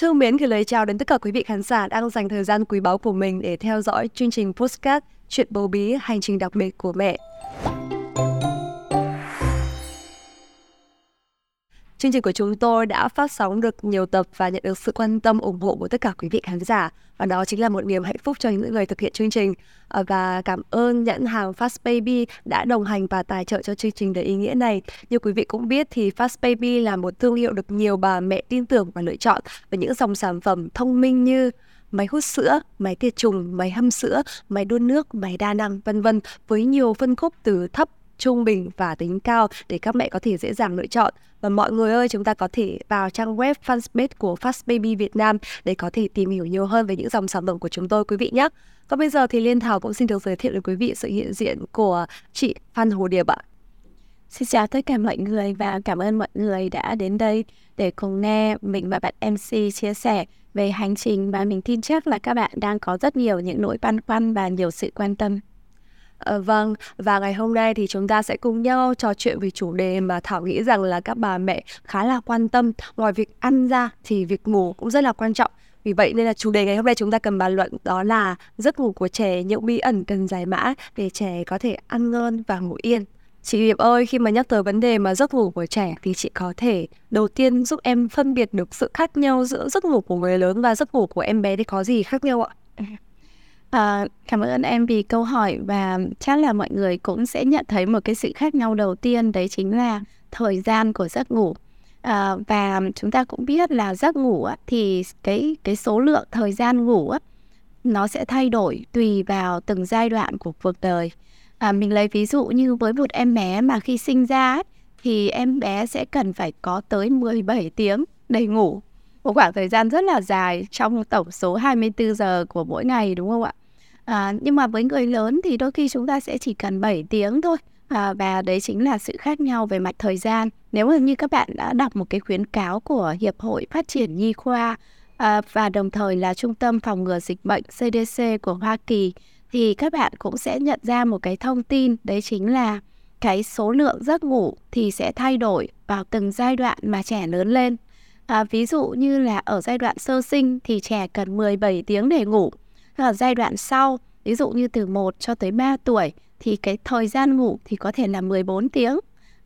Thương mến gửi lời chào đến tất cả quý vị khán giả đang dành thời gian quý báu của mình để theo dõi chương trình Postcard Chuyện bầu bí, hành trình đặc biệt của mẹ. Chương trình của chúng tôi đã phát sóng được nhiều tập và nhận được sự quan tâm ủng hộ của tất cả quý vị khán giả và đó chính là một niềm hạnh phúc cho những người thực hiện chương trình à, và cảm ơn nhãn hàng Fast Baby đã đồng hành và tài trợ cho chương trình đầy ý nghĩa này. Như quý vị cũng biết thì Fast Baby là một thương hiệu được nhiều bà mẹ tin tưởng và lựa chọn với những dòng sản phẩm thông minh như máy hút sữa, máy tiệt trùng, máy hâm sữa, máy đun nước, máy đa năng vân vân với nhiều phân khúc từ thấp trung bình và tính cao để các mẹ có thể dễ dàng lựa chọn. Và mọi người ơi, chúng ta có thể vào trang web fanpage của Fast Baby Việt Nam để có thể tìm hiểu nhiều hơn về những dòng sản phẩm của chúng tôi quý vị nhé. Còn bây giờ thì Liên Thảo cũng xin được giới thiệu đến quý vị sự hiện diện của chị Phan Hồ Điệp ạ. Xin chào tất cả mọi người và cảm ơn mọi người đã đến đây để cùng nghe mình và bạn MC chia sẻ về hành trình và mình tin chắc là các bạn đang có rất nhiều những nỗi băn khoăn và nhiều sự quan tâm. À, vâng, và ngày hôm nay thì chúng ta sẽ cùng nhau trò chuyện về chủ đề mà Thảo nghĩ rằng là các bà mẹ khá là quan tâm. Ngoài việc ăn ra thì việc ngủ cũng rất là quan trọng. Vì vậy nên là chủ đề ngày hôm nay chúng ta cần bàn luận đó là giấc ngủ của trẻ những bí ẩn cần giải mã để trẻ có thể ăn ngon và ngủ yên. Chị Điệp ơi, khi mà nhắc tới vấn đề mà giấc ngủ của trẻ thì chị có thể đầu tiên giúp em phân biệt được sự khác nhau giữa giấc ngủ của người lớn và giấc ngủ của em bé thì có gì khác nhau ạ? À, cảm ơn em vì câu hỏi và chắc là mọi người cũng sẽ nhận thấy một cái sự khác nhau đầu tiên đấy chính là thời gian của giấc ngủ. À, và chúng ta cũng biết là giấc ngủ á, thì cái cái số lượng thời gian ngủ á, nó sẽ thay đổi tùy vào từng giai đoạn của cuộc đời. À, mình lấy ví dụ như với một em bé mà khi sinh ra ấy, thì em bé sẽ cần phải có tới 17 tiếng để ngủ. Một khoảng thời gian rất là dài trong tổng số 24 giờ của mỗi ngày đúng không ạ? À, nhưng mà với người lớn thì đôi khi chúng ta sẽ chỉ cần 7 tiếng thôi. À, và đấy chính là sự khác nhau về mặt thời gian. Nếu mà như các bạn đã đọc một cái khuyến cáo của Hiệp hội Phát triển Nhi khoa à, và đồng thời là Trung tâm Phòng ngừa Dịch bệnh CDC của Hoa Kỳ thì các bạn cũng sẽ nhận ra một cái thông tin đấy chính là cái số lượng giấc ngủ thì sẽ thay đổi vào từng giai đoạn mà trẻ lớn lên. À, ví dụ như là ở giai đoạn sơ sinh thì trẻ cần 17 tiếng để ngủ là giai đoạn sau, ví dụ như từ 1 cho tới 3 tuổi thì cái thời gian ngủ thì có thể là 14 tiếng.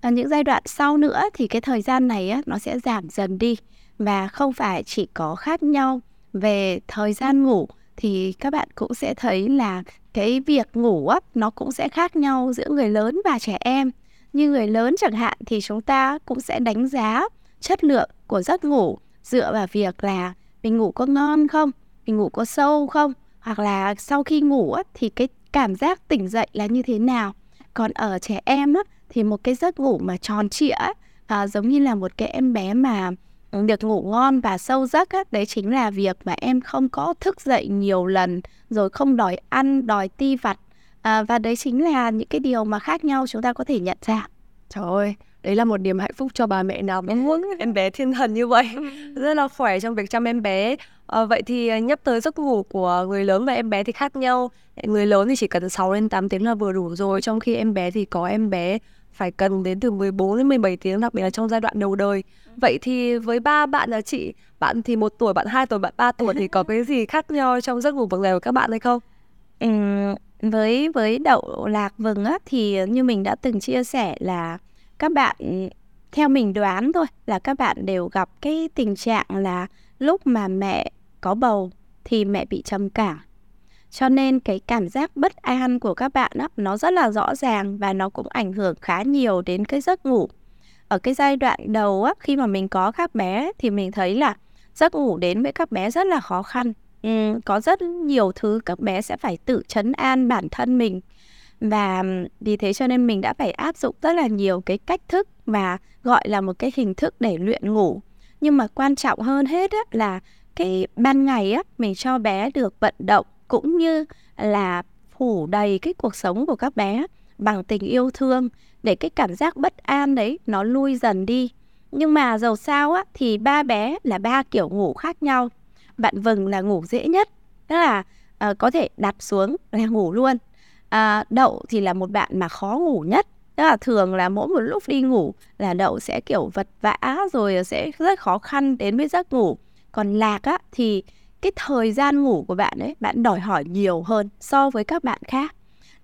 và những giai đoạn sau nữa thì cái thời gian này á, nó sẽ giảm dần đi và không phải chỉ có khác nhau về thời gian ngủ thì các bạn cũng sẽ thấy là cái việc ngủ á, nó cũng sẽ khác nhau giữa người lớn và trẻ em. Như người lớn chẳng hạn thì chúng ta cũng sẽ đánh giá chất lượng của giấc ngủ dựa vào việc là mình ngủ có ngon không, mình ngủ có sâu không, hoặc là sau khi ngủ á, thì cái cảm giác tỉnh dậy là như thế nào. Còn ở trẻ em á, thì một cái giấc ngủ mà tròn trịa à, giống như là một cái em bé mà được ngủ ngon và sâu giấc á, đấy chính là việc mà em không có thức dậy nhiều lần rồi không đòi ăn, đòi ti vặt à, và đấy chính là những cái điều mà khác nhau chúng ta có thể nhận ra. Trời ơi, đấy là một niềm hạnh phúc cho bà mẹ nào muốn em bé thiên thần như vậy rất là khỏe trong việc chăm em bé à, vậy thì à, nhắc tới giấc ngủ của người lớn và em bé thì khác nhau người lớn thì chỉ cần 6 đến 8 tiếng là vừa đủ rồi trong khi em bé thì có em bé phải cần đến từ 14 đến 17 tiếng đặc biệt là trong giai đoạn đầu đời. Vậy thì với ba bạn là chị, bạn thì một tuổi, bạn hai tuổi, bạn ba tuổi thì có cái gì khác nhau trong giấc ngủ vầng này của các bạn hay không? Ừ, với với đậu lạc vừng á thì như mình đã từng chia sẻ là các bạn theo mình đoán thôi là các bạn đều gặp cái tình trạng là lúc mà mẹ có bầu thì mẹ bị trầm cảm cho nên cái cảm giác bất an của các bạn đó nó rất là rõ ràng và nó cũng ảnh hưởng khá nhiều đến cái giấc ngủ. Ở cái giai đoạn đầu á, khi mà mình có các bé thì mình thấy là giấc ngủ đến với các bé rất là khó khăn. Ừ, có rất nhiều thứ các bé sẽ phải tự chấn an bản thân mình và vì thế cho nên mình đã phải áp dụng rất là nhiều cái cách thức mà gọi là một cái hình thức để luyện ngủ nhưng mà quan trọng hơn hết á, là cái ban ngày á mình cho bé được vận động cũng như là phủ đầy cái cuộc sống của các bé bằng tình yêu thương để cái cảm giác bất an đấy nó lui dần đi. Nhưng mà dầu sao á thì ba bé là ba kiểu ngủ khác nhau. Bạn vừng là ngủ dễ nhất tức là uh, có thể đặt xuống là ngủ luôn. Uh, đậu thì là một bạn mà khó ngủ nhất tức là thường là mỗi một lúc đi ngủ là đậu sẽ kiểu vật vã rồi sẽ rất khó khăn đến với giấc ngủ. Còn lạc á thì cái thời gian ngủ của bạn ấy bạn đòi hỏi nhiều hơn so với các bạn khác.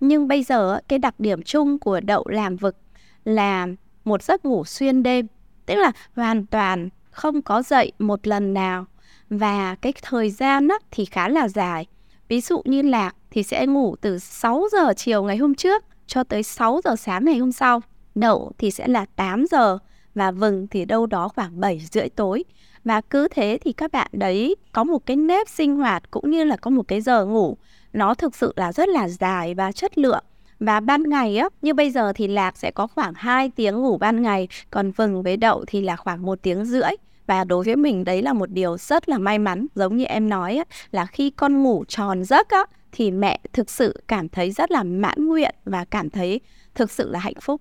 Nhưng bây giờ cái đặc điểm chung của đậu làm vực là một giấc ngủ xuyên đêm. Tức là hoàn toàn không có dậy một lần nào. Và cái thời gian á, thì khá là dài. Ví dụ như lạc thì sẽ ngủ từ 6 giờ chiều ngày hôm trước cho tới 6 giờ sáng ngày hôm sau. Đậu thì sẽ là 8 giờ và vừng thì đâu đó khoảng 7 rưỡi tối. Và cứ thế thì các bạn đấy có một cái nếp sinh hoạt cũng như là có một cái giờ ngủ. Nó thực sự là rất là dài và chất lượng. Và ban ngày á như bây giờ thì lạc sẽ có khoảng 2 tiếng ngủ ban ngày còn vừng với đậu thì là khoảng một tiếng rưỡi. Và đối với mình đấy là một điều rất là may mắn giống như em nói á, là khi con ngủ tròn giấc á thì mẹ thực sự cảm thấy rất là mãn nguyện và cảm thấy thực sự là hạnh phúc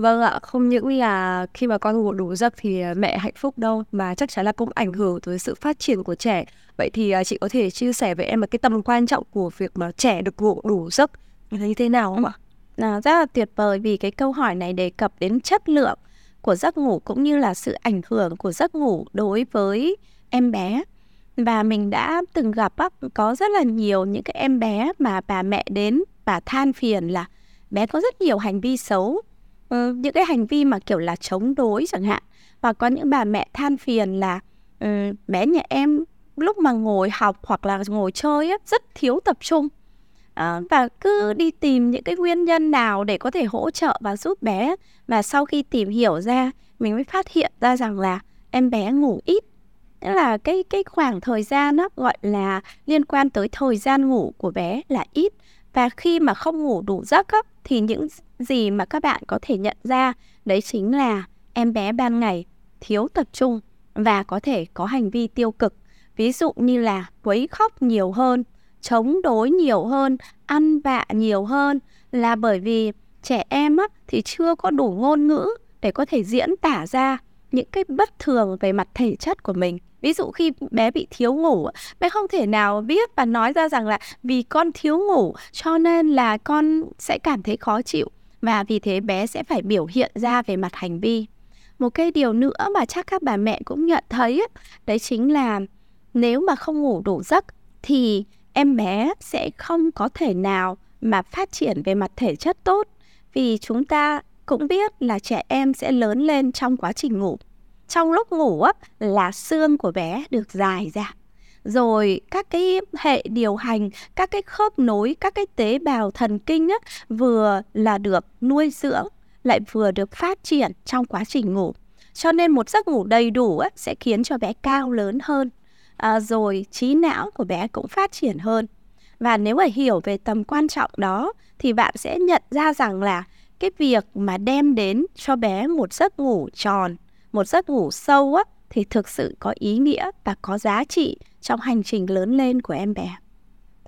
Vâng ạ, không những là khi mà con ngủ đủ giấc thì à, mẹ hạnh phúc đâu mà chắc chắn là cũng ảnh hưởng tới sự phát triển của trẻ. Vậy thì à, chị có thể chia sẻ với em một cái tầm quan trọng của việc mà trẻ được ngủ đủ giấc như thế nào không ạ? À, rất là tuyệt vời vì cái câu hỏi này đề cập đến chất lượng của giấc ngủ cũng như là sự ảnh hưởng của giấc ngủ đối với em bé và mình đã từng gặp á, có rất là nhiều những cái em bé mà bà mẹ đến và than phiền là bé có rất nhiều hành vi xấu. Ừ, những cái hành vi mà kiểu là chống đối chẳng hạn. Và có những bà mẹ than phiền là ừ, bé nhà em lúc mà ngồi học hoặc là ngồi chơi á, rất thiếu tập trung. À, và cứ đi tìm những cái nguyên nhân nào để có thể hỗ trợ và giúp bé. Mà sau khi tìm hiểu ra mình mới phát hiện ra rằng là em bé ngủ ít. Tức là cái cái khoảng thời gian đó gọi là liên quan tới thời gian ngủ của bé là ít. Và khi mà không ngủ đủ giấc á, thì những gì mà các bạn có thể nhận ra đấy chính là em bé ban ngày thiếu tập trung và có thể có hành vi tiêu cực. Ví dụ như là quấy khóc nhiều hơn chống đối nhiều hơn ăn vạ nhiều hơn là bởi vì trẻ em á, thì chưa có đủ ngôn ngữ để có thể diễn tả ra những cái bất thường về mặt thể chất của mình. Ví dụ khi bé bị thiếu ngủ, bé không thể nào biết và nói ra rằng là vì con thiếu ngủ, cho nên là con sẽ cảm thấy khó chịu. Và vì thế bé sẽ phải biểu hiện ra về mặt hành vi. Một cái điều nữa mà chắc các bà mẹ cũng nhận thấy đấy chính là nếu mà không ngủ đủ giấc thì em bé sẽ không có thể nào mà phát triển về mặt thể chất tốt. Vì chúng ta cũng biết là trẻ em sẽ lớn lên trong quá trình ngủ. Trong lúc ngủ á là xương của bé được dài ra. Rồi các cái hệ điều hành các cái khớp nối các cái tế bào thần kinh á vừa là được nuôi dưỡng lại vừa được phát triển trong quá trình ngủ. Cho nên một giấc ngủ đầy đủ á, sẽ khiến cho bé cao lớn hơn. À, rồi trí não của bé cũng phát triển hơn. Và nếu mà hiểu về tầm quan trọng đó thì bạn sẽ nhận ra rằng là cái việc mà đem đến cho bé một giấc ngủ tròn một giấc ngủ sâu á thì thực sự có ý nghĩa và có giá trị trong hành trình lớn lên của em bé.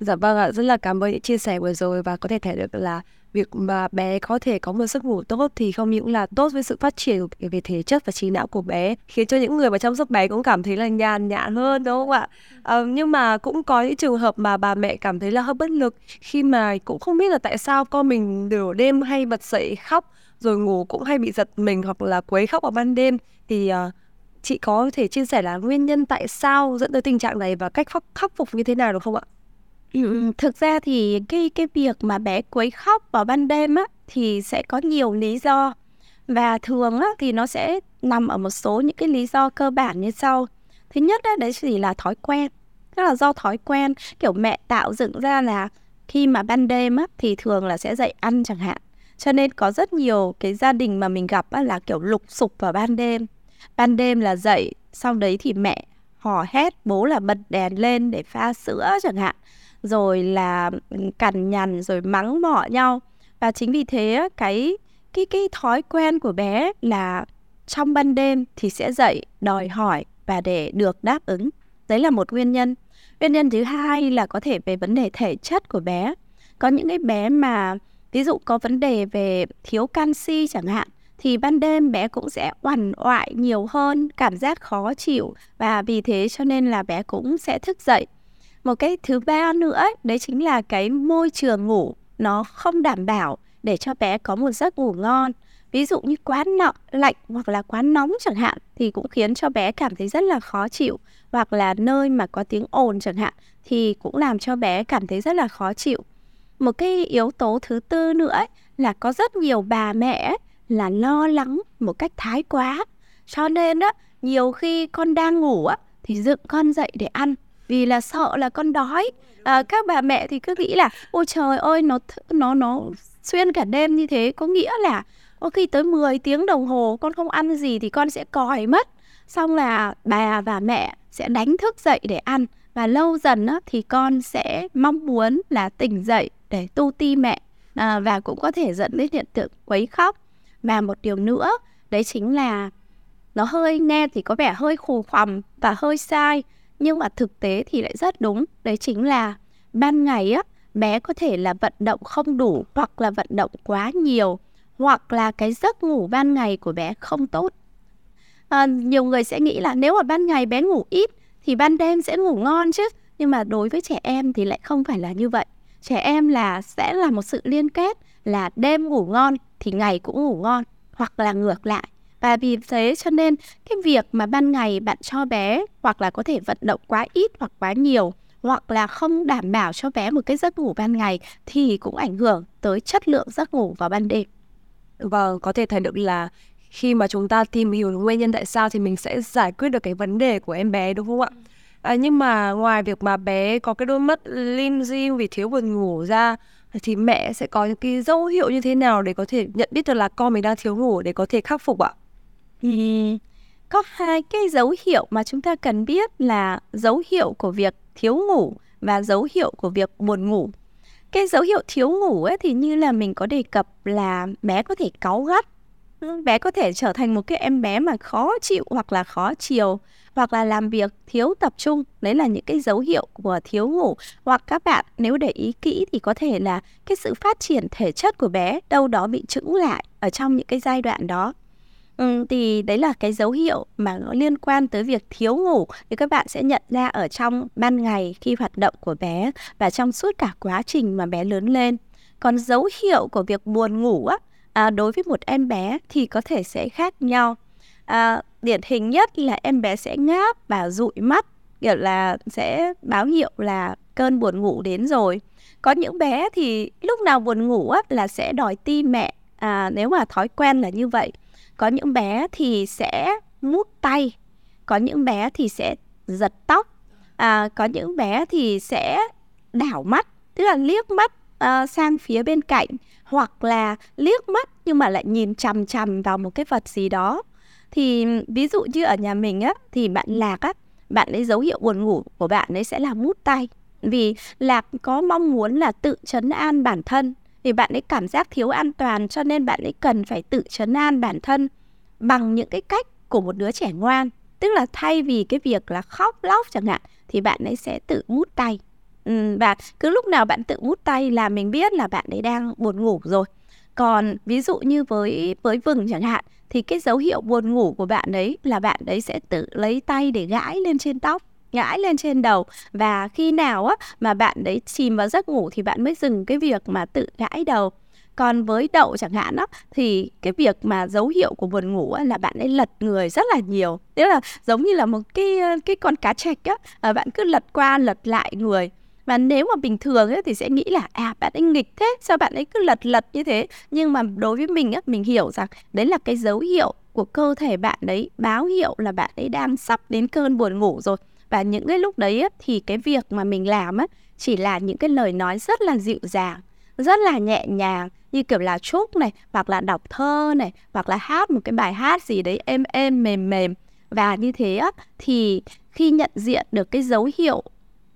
Dạ vâng ạ, rất là cảm ơn những chia sẻ vừa rồi và có thể thấy được là việc mà bé có thể có một giấc ngủ tốt thì không những là tốt với sự phát triển về thể chất và trí não của bé khiến cho những người mà chăm sóc bé cũng cảm thấy là nhàn nhã hơn đúng không ạ? À, nhưng mà cũng có những trường hợp mà bà mẹ cảm thấy là hơi bất lực khi mà cũng không biết là tại sao con mình nửa đêm hay bật dậy khóc rồi ngủ cũng hay bị giật mình hoặc là quấy khóc vào ban đêm. Thì uh, chị có thể chia sẻ là nguyên nhân tại sao dẫn tới tình trạng này và cách khắc, khắc phục như thế nào được không ạ? Ừ, ừ, thực ra thì cái cái việc mà bé quấy khóc vào ban đêm á thì sẽ có nhiều lý do và thường á thì nó sẽ nằm ở một số những cái lý do cơ bản như sau. Thứ nhất á, đấy chỉ là thói quen. Tức là do thói quen kiểu mẹ tạo dựng ra là khi mà ban đêm á thì thường là sẽ dậy ăn chẳng hạn. Cho nên có rất nhiều cái gia đình mà mình gặp á là kiểu lục sục vào ban đêm. Ban đêm là dậy, sau đấy thì mẹ hò hét bố là bật đèn lên để pha sữa chẳng hạn rồi là cằn nhằn, rồi mắng mỏ nhau. Và chính vì thế cái cái cái thói quen của bé là trong ban đêm thì sẽ dậy đòi hỏi và để được đáp ứng. Đấy là một nguyên nhân. Nguyên nhân thứ hai là có thể về vấn đề thể chất của bé. Có những cái bé mà, ví dụ có vấn đề về thiếu canxi chẳng hạn, thì ban đêm bé cũng sẽ oằn oại nhiều hơn, cảm giác khó chịu. Và vì thế cho nên là bé cũng sẽ thức dậy một cái thứ ba nữa ấy, đấy chính là cái môi trường ngủ nó không đảm bảo để cho bé có một giấc ngủ ngon. Ví dụ như quá nọ, lạnh hoặc là quá nóng chẳng hạn thì cũng khiến cho bé cảm thấy rất là khó chịu. Hoặc là nơi mà có tiếng ồn chẳng hạn thì cũng làm cho bé cảm thấy rất là khó chịu. Một cái yếu tố thứ tư nữa ấy, là có rất nhiều bà mẹ ấy, là lo lắng một cách thái quá. Cho nên á nhiều khi con đang ngủ á thì dựng con dậy để ăn vì là sợ là con đói. À, các bà mẹ thì cứ nghĩ là ôi trời ơi nó nó nó xuyên cả đêm như thế. Có nghĩa là có khi tới 10 tiếng đồng hồ con không ăn gì thì con sẽ còi mất. Xong là bà và mẹ sẽ đánh thức dậy để ăn. Và lâu dần á, thì con sẽ mong muốn là tỉnh dậy để tu ti mẹ. À, và cũng có thể dẫn đến hiện tượng quấy khóc. Và một điều nữa đấy chính là nó hơi nghe thì có vẻ hơi khù khoằm và hơi sai nhưng mà thực tế thì lại rất đúng. Đấy chính là ban ngày á bé có thể là vận động không đủ hoặc là vận động quá nhiều hoặc là cái giấc ngủ ban ngày của bé không tốt. À, nhiều người sẽ nghĩ là nếu mà ban ngày bé ngủ ít thì ban đêm sẽ ngủ ngon chứ. Nhưng mà đối với trẻ em thì lại không phải là như vậy. Trẻ em là sẽ là một sự liên kết là đêm ngủ ngon thì ngày cũng ngủ ngon hoặc là ngược lại và vì thế cho nên cái việc mà ban ngày bạn cho bé hoặc là có thể vận động quá ít hoặc quá nhiều hoặc là không đảm bảo cho bé một cái giấc ngủ ban ngày thì cũng ảnh hưởng tới chất lượng giấc ngủ vào ban đêm. Vâng, có thể thấy được là khi mà chúng ta tìm hiểu nguyên nhân tại sao thì mình sẽ giải quyết được cái vấn đề của em bé đúng không ạ? À, nhưng mà ngoài việc mà bé có cái đôi mắt lim dim vì thiếu buồn ngủ ra thì mẹ sẽ có những cái dấu hiệu như thế nào để có thể nhận biết được là con mình đang thiếu ngủ để có thể khắc phục ạ? Thì có hai cái dấu hiệu mà chúng ta cần biết là dấu hiệu của việc thiếu ngủ và dấu hiệu của việc buồn ngủ. Cái dấu hiệu thiếu ngủ ấy thì như là mình có đề cập là bé có thể cáu gắt, bé có thể trở thành một cái em bé mà khó chịu hoặc là khó chiều hoặc là làm việc thiếu tập trung. Đấy là những cái dấu hiệu của thiếu ngủ. Hoặc các bạn nếu để ý kỹ thì có thể là cái sự phát triển thể chất của bé đâu đó bị chững lại ở trong những cái giai đoạn đó. Ừ, thì đấy là cái dấu hiệu mà nó liên quan tới việc thiếu ngủ thì các bạn sẽ nhận ra ở trong ban ngày khi hoạt động của bé và trong suốt cả quá trình mà bé lớn lên. Còn dấu hiệu của việc buồn ngủ á, à, đối với một em bé thì có thể sẽ khác nhau. À, điển hình nhất là em bé sẽ ngáp và dụi mắt, kiểu là sẽ báo hiệu là cơn buồn ngủ đến rồi. Có những bé thì lúc nào buồn ngủ á, là sẽ đòi ti mẹ à, nếu mà thói quen là như vậy có những bé thì sẽ mút tay có những bé thì sẽ giật tóc à, có những bé thì sẽ đảo mắt tức là liếc mắt uh, sang phía bên cạnh hoặc là liếc mắt nhưng mà lại nhìn chằm chằm vào một cái vật gì đó. Thì ví dụ như ở nhà mình á thì bạn lạc á bạn ấy dấu hiệu buồn ngủ của bạn ấy sẽ là mút tay. Vì lạc có mong muốn là tự chấn an bản thân thì bạn ấy cảm giác thiếu an toàn cho nên bạn ấy cần phải tự chấn an bản thân bằng những cái cách của một đứa trẻ ngoan. Tức là thay vì cái việc là khóc lóc chẳng hạn thì bạn ấy sẽ tự mút tay. Ừ, và cứ lúc nào bạn tự mút tay là mình biết là bạn ấy đang buồn ngủ rồi. Còn ví dụ như với với vừng chẳng hạn thì cái dấu hiệu buồn ngủ của bạn ấy là bạn ấy sẽ tự lấy tay để gãi lên trên tóc ngãi lên trên đầu. Và khi nào á mà bạn đấy chìm vào giấc ngủ thì bạn mới dừng cái việc mà tự gãi đầu. Còn với đậu chẳng hạn đó thì cái việc mà dấu hiệu của buồn ngủ á, là bạn ấy lật người rất là nhiều. Tức là giống như là một cái cái con cá trạch á bạn cứ lật qua lật lại người. Và nếu mà bình thường ấy, thì sẽ nghĩ là à bạn ấy nghịch thế sao bạn ấy cứ lật lật như thế? Nhưng mà đối với mình á mình hiểu rằng đấy là cái dấu hiệu của cơ thể bạn đấy báo hiệu là bạn ấy đang sắp đến cơn buồn ngủ rồi và những cái lúc đấy thì cái việc mà mình làm á chỉ là những cái lời nói rất là dịu dàng rất là nhẹ nhàng như kiểu là chúc này hoặc là đọc thơ này hoặc là hát một cái bài hát gì đấy êm êm mềm mềm. Và như thế á thì khi nhận diện được cái dấu hiệu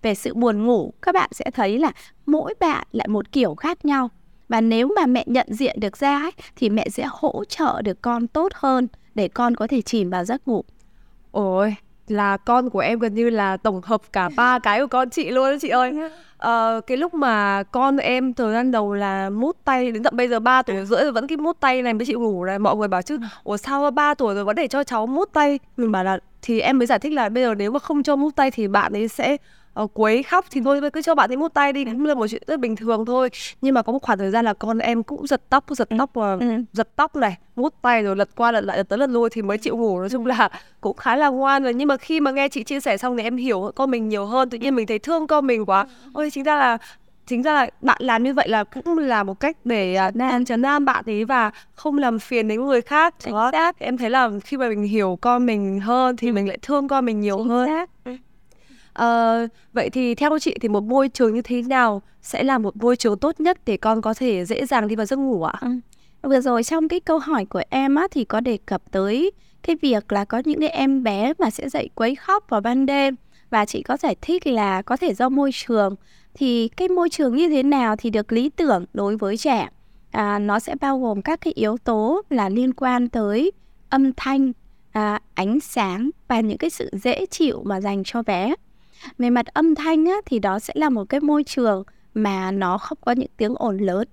về sự buồn ngủ các bạn sẽ thấy là mỗi bạn lại một kiểu khác nhau. Và nếu mà mẹ nhận diện được ra ấy, thì mẹ sẽ hỗ trợ được con tốt hơn để con có thể chìm vào giấc ngủ. Ôi là con của em gần như là tổng hợp cả ba cái của con chị luôn chị ơi. Ờ, cái lúc mà con em thời gian đầu là mút tay đến tận bây giờ 3 tuổi rưỡi rồi vẫn cái mút tay này với chị ngủ này. Mọi người bảo chứ ủa sao 3 tuổi rồi vẫn để cho cháu mút tay? Mình bảo là thì em mới giải thích là bây giờ nếu mà không cho mút tay thì bạn ấy sẽ uh, quấy khóc thì thôi cứ cho bạn ấy mút tay đi cũng là một chuyện rất bình thường thôi. Nhưng mà có một khoảng thời gian là con em cũng giật tóc giật tóc và ừ. giật tóc này mút tay rồi lật qua lật lại lật tới lật lui thì mới chịu ngủ. Nói chung là cũng khá là ngoan rồi. Nhưng mà khi mà nghe chị chia sẻ xong thì em hiểu con mình nhiều hơn tự nhiên mình thấy thương con mình quá. Ôi chính ra là chính ra là bạn làm như vậy là cũng là một cách để uh, nam trấn an bạn ấy và không làm phiền đến người khác. Đó em thấy là khi mà mình hiểu con mình hơn thì ừ. mình lại thương con mình nhiều hơn À, vậy thì theo chị thì một môi trường như thế nào sẽ là một môi trường tốt nhất để con có thể dễ dàng đi vào giấc ngủ ạ? Ừ. Vừa rồi trong cái câu hỏi của em á thì có đề cập tới cái việc là có những cái em bé mà sẽ dậy quấy khóc vào ban đêm và chị có giải thích là có thể do môi trường thì cái môi trường như thế nào thì được lý tưởng đối với trẻ à, nó sẽ bao gồm các cái yếu tố là liên quan tới âm thanh à, ánh sáng và những cái sự dễ chịu mà dành cho bé về mặt âm thanh á, thì đó sẽ là một cái môi trường mà nó không có những tiếng ồn lớn.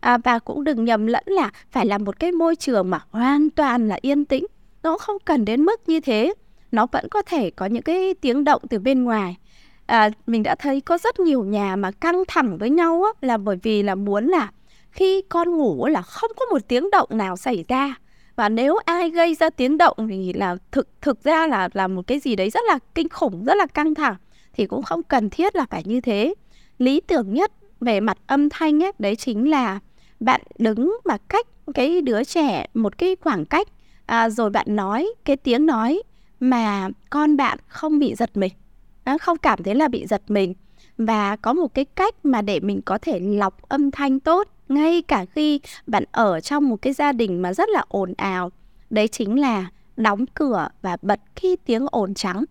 À, và cũng đừng nhầm lẫn là phải là một cái môi trường mà hoàn toàn là yên tĩnh nó không cần đến mức như thế. Nó vẫn có thể có những cái tiếng động từ bên ngoài. À, mình đã thấy có rất nhiều nhà mà căng thẳng với nhau á, là bởi vì là muốn là khi con ngủ là không có một tiếng động nào xảy ra. Và nếu ai gây ra tiếng động thì là thực thực ra là là một cái gì đấy rất là kinh khủng rất là căng thẳng thì cũng không cần thiết là phải như thế. Lý tưởng nhất về mặt âm thanh ấy đấy chính là bạn đứng mà cách cái đứa trẻ một cái khoảng cách à, rồi bạn nói cái tiếng nói mà con bạn không bị giật mình. Không cảm thấy là bị giật mình. Và có một cái cách mà để mình có thể lọc âm thanh tốt ngay cả khi bạn ở trong một cái gia đình mà rất là ồn ào. Đấy chính là đóng cửa và bật khi tiếng ồn trắng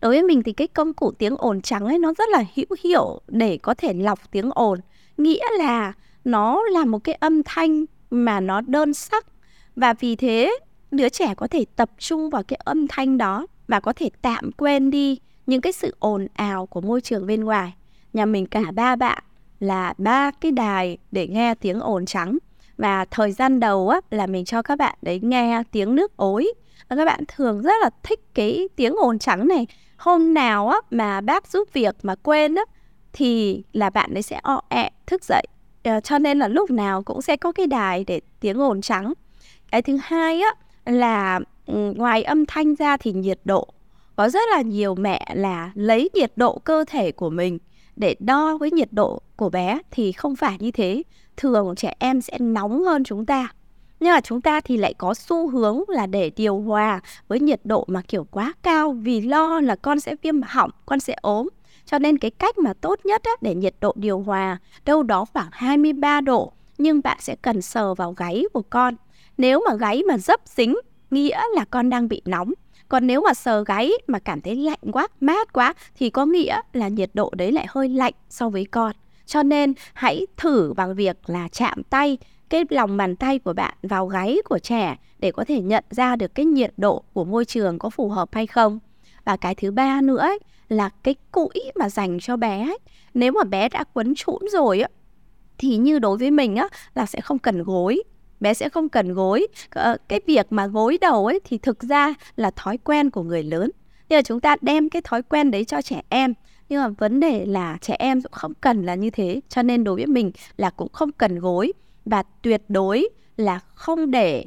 đối với mình thì cái công cụ tiếng ồn trắng ấy, nó rất là hữu hiệu để có thể lọc tiếng ồn. Nghĩa là nó là một cái âm thanh mà nó đơn sắc. Và vì thế, đứa trẻ có thể tập trung vào cái âm thanh đó và có thể tạm quên đi những cái sự ồn ào của môi trường bên ngoài. Nhà mình cả ba bạn là ba cái đài để nghe tiếng ồn trắng. Và thời gian đầu á, là mình cho các bạn đấy nghe tiếng nước ối. Và các bạn thường rất là thích cái tiếng ồn trắng này hôm nào á mà bác giúp việc mà quên á thì là bạn ấy sẽ o ẹ thức dậy. À, cho nên là lúc nào cũng sẽ có cái đài để tiếng ồn trắng. Cái thứ hai á là ừ, ngoài âm thanh ra thì nhiệt độ. Có rất là nhiều mẹ là lấy nhiệt độ cơ thể của mình để đo với nhiệt độ của bé thì không phải như thế. Thường trẻ em sẽ nóng hơn chúng ta nhưng mà chúng ta thì lại có xu hướng là để điều hòa với nhiệt độ mà kiểu quá cao vì lo là con sẽ viêm họng, con sẽ ốm. Cho nên cái cách mà tốt nhất á, để nhiệt độ điều hòa đâu đó khoảng 23 độ nhưng bạn sẽ cần sờ vào gáy của con. Nếu mà gáy mà dấp dính nghĩa là con đang bị nóng còn nếu mà sờ gáy mà cảm thấy lạnh quá, mát quá thì có nghĩa là nhiệt độ đấy lại hơi lạnh so với con. Cho nên hãy thử bằng việc là chạm tay cái lòng bàn tay của bạn vào gáy của trẻ để có thể nhận ra được cái nhiệt độ của môi trường có phù hợp hay không. Và cái thứ ba nữa ấy, là cái cũi mà dành cho bé ấy. Nếu mà bé đã quấn trũn rồi á thì như đối với mình á là sẽ không cần gối. Bé sẽ không cần gối. Ờ, cái việc mà gối đầu ấy thì thực ra là thói quen của người lớn. Nhưng mà chúng ta đem cái thói quen đấy cho trẻ em. Nhưng mà vấn đề là trẻ em cũng không cần là như thế. Cho nên đối với mình là cũng không cần gối và tuyệt đối là không để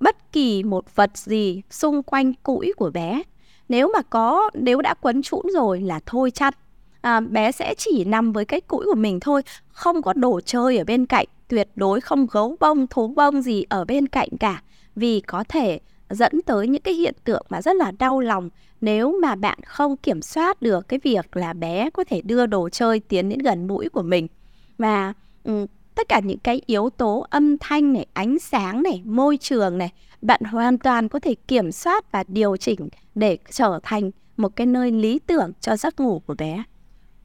bất kỳ một vật gì xung quanh cũi của bé. Nếu mà có nếu đã quấn trũn rồi là thôi chặt à, bé sẽ chỉ nằm với cái cũi của mình thôi không có đồ chơi ở bên cạnh tuyệt đối không gấu bông thú bông gì ở bên cạnh cả. Vì có thể dẫn tới những cái hiện tượng mà rất là đau lòng nếu mà bạn không kiểm soát được cái việc là bé có thể đưa đồ chơi tiến đến gần mũi của mình. Và ừ, tất cả những cái yếu tố âm thanh này ánh sáng này môi trường này bạn hoàn toàn có thể kiểm soát và điều chỉnh để trở thành một cái nơi lý tưởng cho giấc ngủ của bé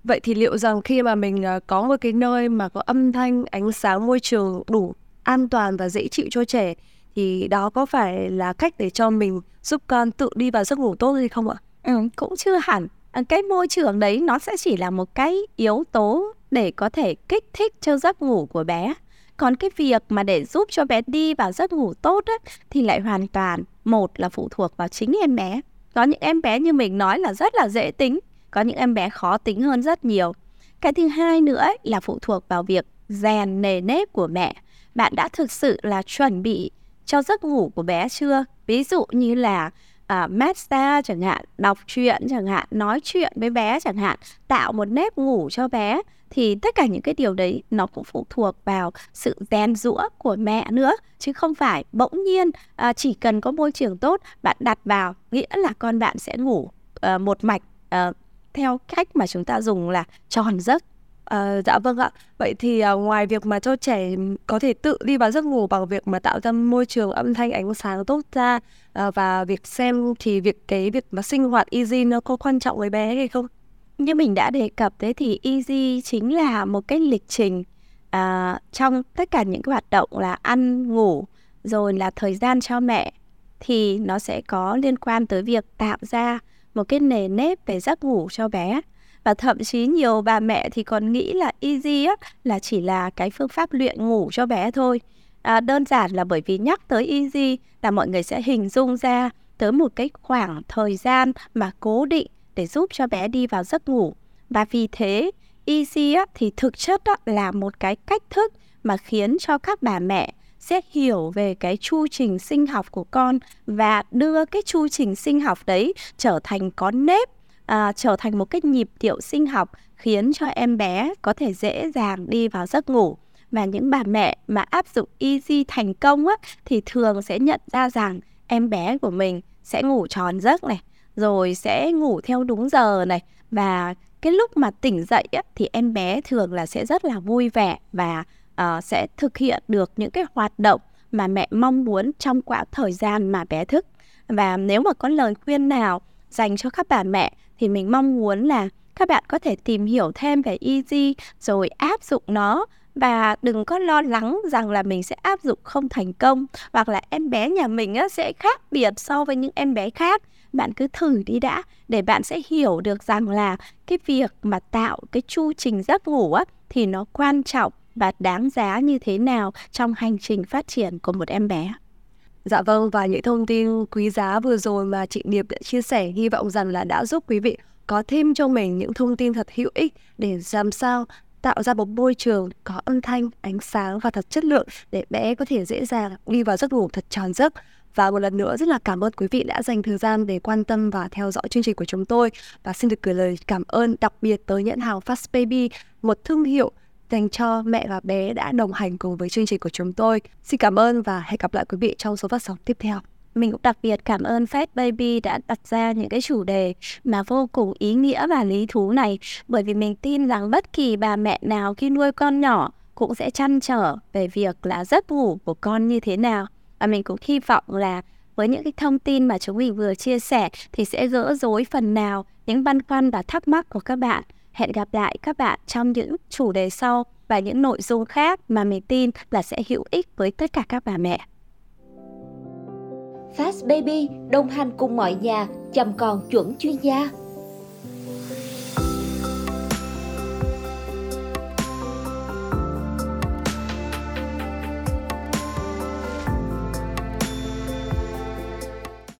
Vậy thì liệu rằng khi mà mình ờ, có một cái nơi mà có âm thanh, ánh sáng, môi trường đủ an toàn và dễ chịu cho trẻ thì đó có phải là cách để cho mình giúp con tự đi vào giấc ngủ tốt hay không ạ? Ừ, cũng chưa hẳn. À, cái môi trường đấy nó sẽ chỉ là một cái yếu tố để có thể kích thích cho giấc ngủ của bé. Còn cái việc mà để giúp cho bé đi vào giấc ngủ tốt ấy, thì lại hoàn toàn một là phụ thuộc vào chính em bé. Có những em bé như mình nói là rất là dễ tính có những em bé khó tính hơn rất nhiều cái thứ hai nữa là phụ thuộc vào việc rèn nề nếp của mẹ bạn đã thực sự là chuẩn bị cho giấc ngủ của bé chưa ví dụ như là uh, massage chẳng hạn đọc truyện chẳng hạn nói chuyện với bé chẳng hạn tạo một nếp ngủ cho bé thì tất cả những cái điều đấy nó cũng phụ thuộc vào sự rèn rũa của mẹ nữa chứ không phải bỗng nhiên à, chỉ cần có môi trường tốt bạn đặt vào nghĩa là con bạn sẽ ngủ à, một mạch à, theo cách mà chúng ta dùng là tròn giấc À, dạ vâng ạ. Vậy thì à, ngoài việc mà cho trẻ có thể tự đi vào giấc ngủ bằng việc mà tạo ra môi trường âm thanh ánh sáng tốt ra à, và việc xem thì việc cái việc mà sinh hoạt easy nó có quan trọng với bé hay không? Như mình đã đề cập thế thì easy chính là một cái lịch trình à, trong tất cả những cái hoạt động là ăn ngủ rồi là thời gian cho mẹ thì nó sẽ có liên quan tới việc tạo ra một cái nề nếp về giấc ngủ cho bé. Và thậm chí nhiều bà mẹ thì còn nghĩ là easy á là chỉ là cái phương pháp luyện ngủ cho bé thôi. À, đơn giản là bởi vì nhắc tới easy là mọi người sẽ hình dung ra tới một cái khoảng thời gian mà cố định để giúp cho bé đi vào giấc ngủ. Và vì thế easy á, thì thực chất á, là một cái cách thức mà khiến cho các bà mẹ sẽ hiểu về cái chu trình sinh học của con và đưa cái chu trình sinh học đấy trở thành có nếp à, trở thành một cái nhịp điệu sinh học khiến cho em bé có thể dễ dàng đi vào giấc ngủ. Và những bà mẹ mà áp dụng easy thành công á, thì thường sẽ nhận ra rằng em bé của mình sẽ ngủ tròn giấc này rồi sẽ ngủ theo đúng giờ này. Và cái lúc mà tỉnh dậy ấy, thì em bé thường là sẽ rất là vui vẻ và uh, sẽ thực hiện được những cái hoạt động mà mẹ mong muốn trong quãng thời gian mà bé thức. Và nếu mà có lời khuyên nào dành cho các bà mẹ thì mình mong muốn là các bạn có thể tìm hiểu thêm về easy rồi áp dụng nó. Và đừng có lo lắng rằng là mình sẽ áp dụng không thành công hoặc là em bé nhà mình sẽ khác biệt so với những em bé khác bạn cứ thử đi đã để bạn sẽ hiểu được rằng là cái việc mà tạo cái chu trình giấc ngủ á thì nó quan trọng và đáng giá như thế nào trong hành trình phát triển của một em bé. Dạ vâng và những thông tin quý giá vừa rồi mà chị Điệp đã chia sẻ hy vọng rằng là đã giúp quý vị có thêm cho mình những thông tin thật hữu ích để làm sao tạo ra một môi trường có âm thanh, ánh sáng và thật chất lượng để bé có thể dễ dàng đi vào giấc ngủ thật tròn giấc. Và một lần nữa rất là cảm ơn quý vị đã dành thời gian để quan tâm và theo dõi chương trình của chúng tôi. Và xin được gửi lời cảm ơn đặc biệt tới nhãn hàng Fast Baby, một thương hiệu dành cho mẹ và bé đã đồng hành cùng với chương trình của chúng tôi. Xin cảm ơn và hẹn gặp lại quý vị trong số phát sóng tiếp theo. Mình cũng đặc biệt cảm ơn Fast Baby đã đặt ra những cái chủ đề mà vô cùng ý nghĩa và lý thú này bởi vì mình tin rằng bất kỳ bà mẹ nào khi nuôi con nhỏ cũng sẽ chăn trở về việc là giấc ngủ của con như thế nào. Và mình cũng hy vọng là với những cái thông tin mà chúng mình vừa chia sẻ thì sẽ gỡ rối phần nào những băn khoăn và thắc mắc của các bạn. Hẹn gặp lại các bạn trong những chủ đề sau và những nội dung khác mà mình tin là sẽ hữu ích với tất cả các bà mẹ. Fast Baby, đồng hành cùng mọi nhà, chăm con chuẩn chuyên gia.